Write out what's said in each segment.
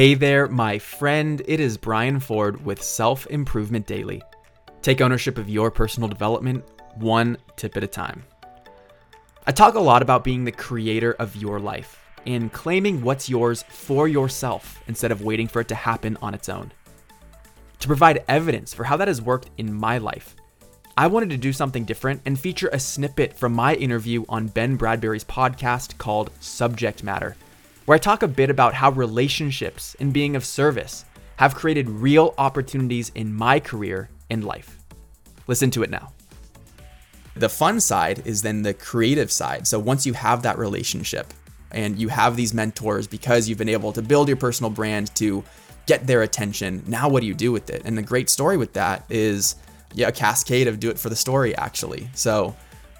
Hey there, my friend. It is Brian Ford with Self Improvement Daily. Take ownership of your personal development one tip at a time. I talk a lot about being the creator of your life and claiming what's yours for yourself instead of waiting for it to happen on its own. To provide evidence for how that has worked in my life, I wanted to do something different and feature a snippet from my interview on Ben Bradbury's podcast called Subject Matter where I talk a bit about how relationships and being of service have created real opportunities in my career and life. Listen to it now. The fun side is then the creative side. So once you have that relationship and you have these mentors because you've been able to build your personal brand to get their attention, now what do you do with it? And the great story with that is yeah, a cascade of do it for the story actually. So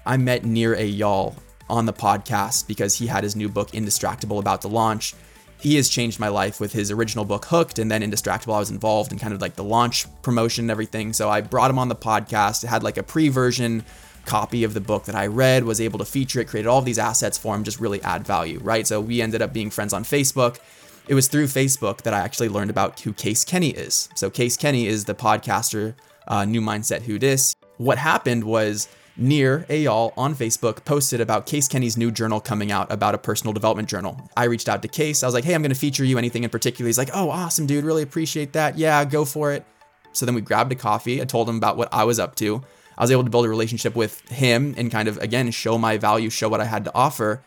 I met Nir Eyal on the podcast because he had his new book, Indistractable, about to launch. He has changed my life with his original book, Hooked, and then Indistractable. I was involved in kind of like the launch promotion and everything. So I brought him on the podcast. It had like a pre version copy of the book that I read, was able to feature it, created all these assets for him, just really add value, right? So we ended up being friends on Facebook. It was through Facebook that I actually learned about who Case Kenny is. So Case Kenny is the podcaster, uh, New Mindset Who Dis. What happened was Nir Eyal on Facebook posted about Case Kenny's new journal coming out about a personal development journal. I reached out to Case. I was like, hey, I'm going to feature you. Anything in particular? He's like, oh, awesome, dude. Really appreciate that. Yeah, go for it. So then we grabbed a coffee. I told him about what I was up to. I was able to build a relationship with him and kind of, again, show my value, show what I had to offer.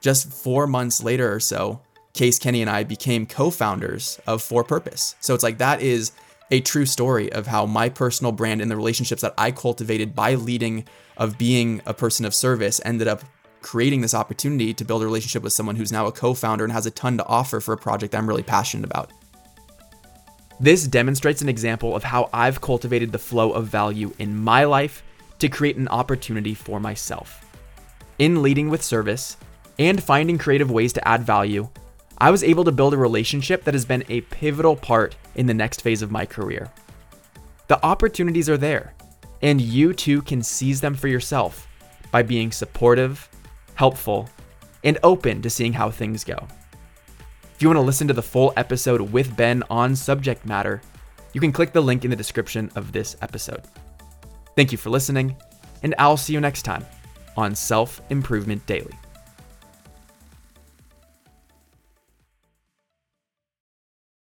Just four months later or so, Case Kenny and I became co founders of For Purpose. So it's like that is a true story of how my personal brand and the relationships that I cultivated by leading of being a person of service ended up creating this opportunity to build a relationship with someone who's now a co-founder and has a ton to offer for a project I'm really passionate about. This demonstrates an example of how I've cultivated the flow of value in my life to create an opportunity for myself. In leading with service and finding creative ways to add value, I was able to build a relationship that has been a pivotal part in the next phase of my career. The opportunities are there, and you too can seize them for yourself by being supportive, helpful, and open to seeing how things go. If you want to listen to the full episode with Ben on subject matter, you can click the link in the description of this episode. Thank you for listening, and I'll see you next time on Self Improvement Daily.